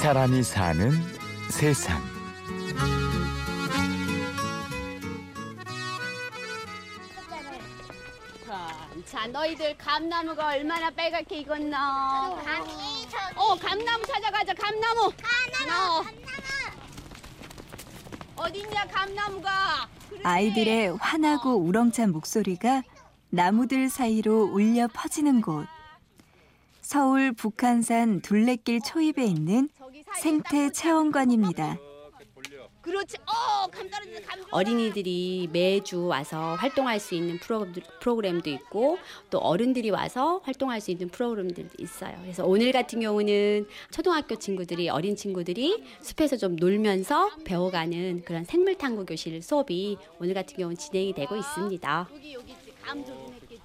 사람이 사는 세상. 자, 너희들 감나무가 얼마나 빨갛게 익었나? 감이 저기 어, 감나무 찾아가자. 감나무. 하나만 어. 어딨냐, 감나무가? 아이들의 환하고 우렁찬 목소리가 나무들 사이로 울려 퍼지는 곳. 서울 북한산 둘레길 초입에 있는 생태 딱 체험관입니다. 그렇지. 어, 감 떨어진다. 감. 어린이들이 매주 와서 활동할 수 있는 프로그램- 프로그램도 있고 또 어른들이 와서 활동할 수 있는 프로그램들도 있어요. 그래서 오늘 같은 경우는 초등학교 친구들이 어린 친구들이 숲에서 좀 놀면서 배워가는 그런 생물 탐구 교실 수업이 오늘 같은 경우는 진행이 되고 있습니다. 여기 여기 있지. 감 조심했겠지.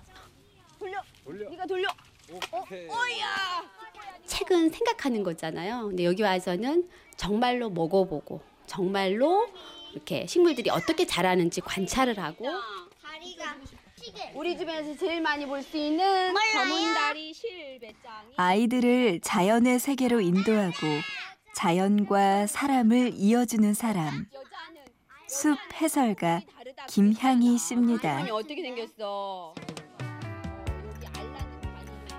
돌려. 네가 돌려. 어, 어야. 책은 생각하는 거잖아요. 근데 여기 와서는 정말로 먹어보고 정말로 이렇게 식물들이 어떻게 자라는지 관찰을 하고 다리가 시계 우리 집에서 제일 많이 볼 수 있는 검은다리 실배짱이 아이들을 자연의 세계로 인도하고 자연과 사람을 이어주는 사람. 숲 해설가. 김향희 씨입니다. 어떻게 생겼어?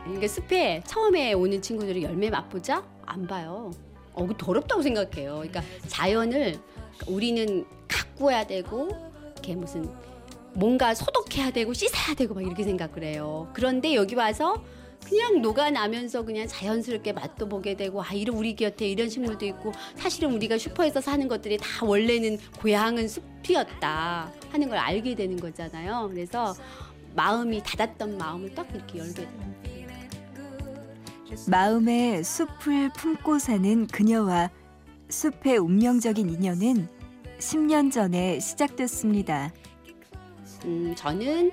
그러니까 숲에 처음에 오는 친구들이 열매 맛보자? 안 봐요. 어, 그 더럽다고 생각해요. 그러니까 자연을 우리는 가꾸어야 되고, 이렇게 무슨 뭔가 소독해야 되고 씻어야 되고 막 이렇게 생각을 해요. 그런데 여기 와서 그냥 녹아나면서 그냥 자연스럽게 맛도 보게 되고 아 이런 우리 곁에 이런 식물도 있고 사실은 우리가 슈퍼에서 사는 것들이 다 원래는 고향은 숲이었다 하는 걸 알게 되는 거잖아요. 그래서 마음이 닫았던 마음을 딱 이렇게 열게 돼요. 마음의 숲을 품고 사는 그녀와 숲의 운명적인 인연은 10년 전에 시작됐습니다. 음, 저는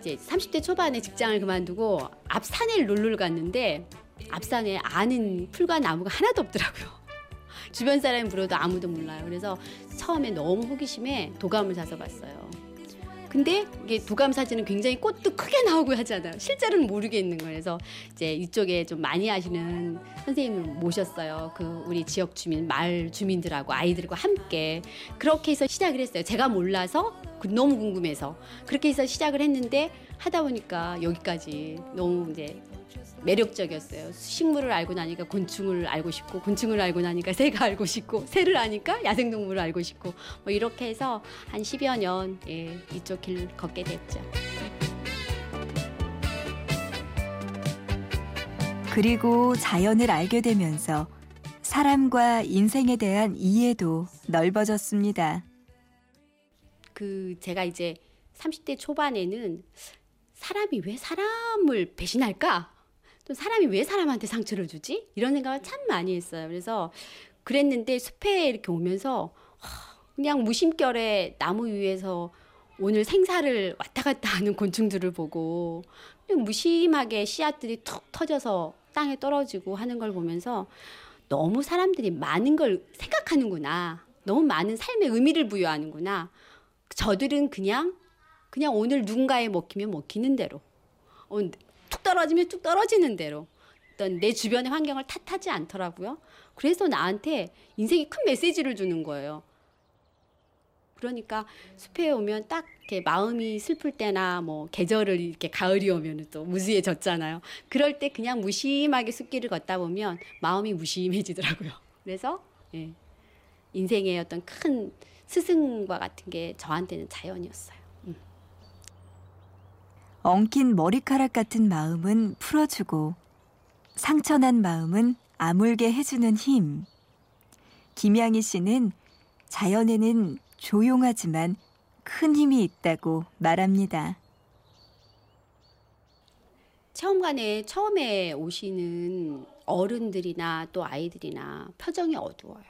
이제 30대 초반에 직장을 그만두고 앞산에 놀러 갔는데 앞산에 아는 풀과 나무가 하나도 없더라고요. 주변 사람이 물어도 아무도 몰라요. 그래서 처음에 너무 호기심에 도감을 사서 봤어요. 근데 이게 도감 사진은 굉장히 꽃도 크게 나오고 하잖아요. 실제로는 모르겠는 거예요. 그래서 이제 이쪽에 좀 많이 하시는 선생님을 모셨어요. 그 우리 지역 주민, 마을 주민들하고 아이들과 함께 그렇게 해서 시작을 했어요. 제가 몰라서 그 너무 궁금해서 그렇게 해서 시작을 했는데 하다 보니까 여기까지 너무 이제 매력적이었어요. 식물을 알고 나니까 곤충을 알고 싶고 곤충을 알고 나니까 새가 알고 싶고 새를 아니까 야생동물을 알고 싶고 뭐 이렇게 해서 한 10여 년 예, 이쪽 길 걷게 됐죠. 그리고 자연을 알게 되면서 사람과 인생에 대한 이해도 넓어졌습니다. 그 제가 이제 30대 초반에는 사람이 왜 사람을 배신할까? 또 사람이 왜 사람한테 상처를 주지? 이런 생각을 참 많이 했어요. 그래서 그랬는데 숲에 이렇게 오면서 하, 그냥 무심결에 나무 위에서 오늘 생사를 왔다 갔다 하는 곤충들을 보고 그냥 무심하게 씨앗들이 툭 터져서 땅에 떨어지고 하는 걸 보면서 너무 사람들이 많은 걸 생각하는구나. 너무 많은 삶의 의미를 부여하는구나. 저들은 그냥 그냥 오늘 누군가에 먹히면 먹히는 대로 어, 툭 떨어지면 툭 떨어지는 대로 어떤 내 주변의 환경을 탓하지 않더라고요. 그래서 나한테 인생에 큰 메시지를 주는 거예요. 그러니까 숲에 오면 딱 이렇게 마음이 슬플 때나 뭐 계절을 이렇게 가을이 오면 또 무수해졌잖아요. 그럴 때 그냥 무심하게 숲길을 걷다 보면 마음이 무심해지더라고요. 그래서 예, 인생의 어떤 큰 스승과 같은 게 저한테는 자연이었어요. 엉킨 머리카락 같은 마음은 풀어주고 상처난 마음은 아물게 해주는 힘. 김양희 씨는 자연에는 조용하지만 큰 힘이 있다고 말합니다. 체험관에 처음에 오시는 어른들이나 또 아이들이나 표정이 어두워요.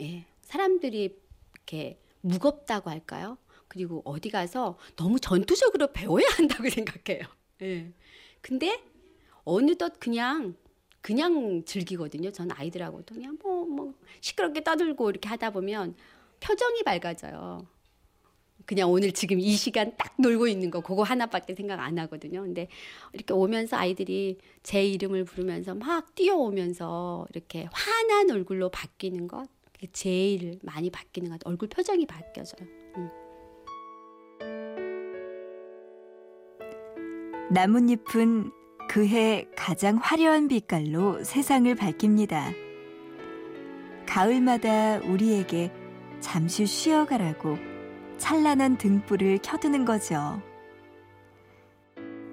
예. 사람들이 이렇게 무겁다고 할까요? 그리고 어디 가서 너무 전투적으로 배워야 한다고 생각해요. 예. 근데 어느덧 그냥 그냥 즐기거든요. 전 아이들하고도 그냥 뭐, 뭐 시끄럽게 떠들고 이렇게 하다 보면 표정이 밝아져요. 그냥 오늘 지금 이 시간 딱 놀고 있는 거 그거 하나밖에 생각 안 하거든요. 근데 이렇게 오면서 아이들이 제 이름을 부르면서 막 뛰어오면서 이렇게 환한 얼굴로 바뀌는 것 제일 많이 바뀌는 것. 얼굴 표정이 바뀌어져요. 음. 나뭇잎은 그해 가장 화려한 빛깔로 세상을 밝힙니다. 가을마다 우리에게 잠시 쉬어가라고 찬란한 등불을 켜두는 거죠.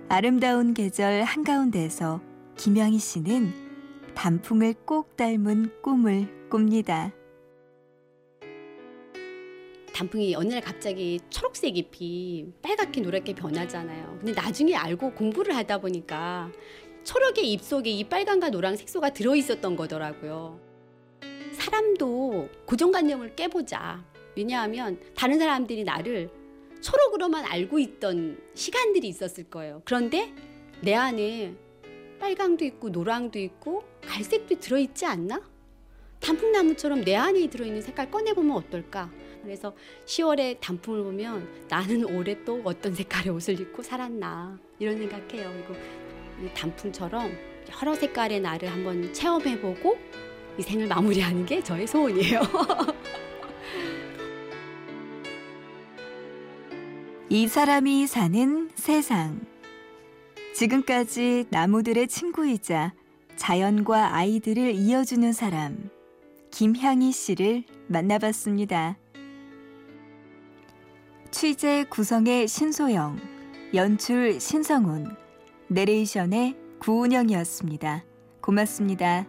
아름다운 계절 한가운데서 김양희 씨는 단풍을 꼭 닮은 꿈을 꿉니다. 단풍이 어느 날 갑자기 초록색 잎이 빨갛게 노랗게 변하잖아요. 근데 나중에 알고 공부를 하다 보니까 초록의 잎 속에 이 빨간과 노랑 색소가 들어 있었던 거더라고요. 사람도 고정관념을 깨보자. 왜냐하면 다른 사람들이 나를 초록으로만 알고 있던 시간들이 있었을 거예요. 그런데 내 안에 빨강도 있고 노랑도 있고 갈색도 들어있지 않나? 단풍나무처럼 내 안에 들어있는 색깔 꺼내보면 어떨까? 그래서 10월에 단풍을 보면 나는 올해 또 어떤 색깔의 옷을 입고 살았나 이런 생각해요. 그리고 이 단풍처럼 여러 색깔의 나를 한번 체험해보고 이 생을 마무리하는 게 저의 소원이에요. 이 사람이 사는 세상. 지금까지 나무들의 친구이자 자연과 아이들을 이어주는 사람, 김향희 씨를 만나봤습니다. 취재 구성의 신소영, 연출 신성훈, 내레이션의 구운영이었습니다. 고맙습니다.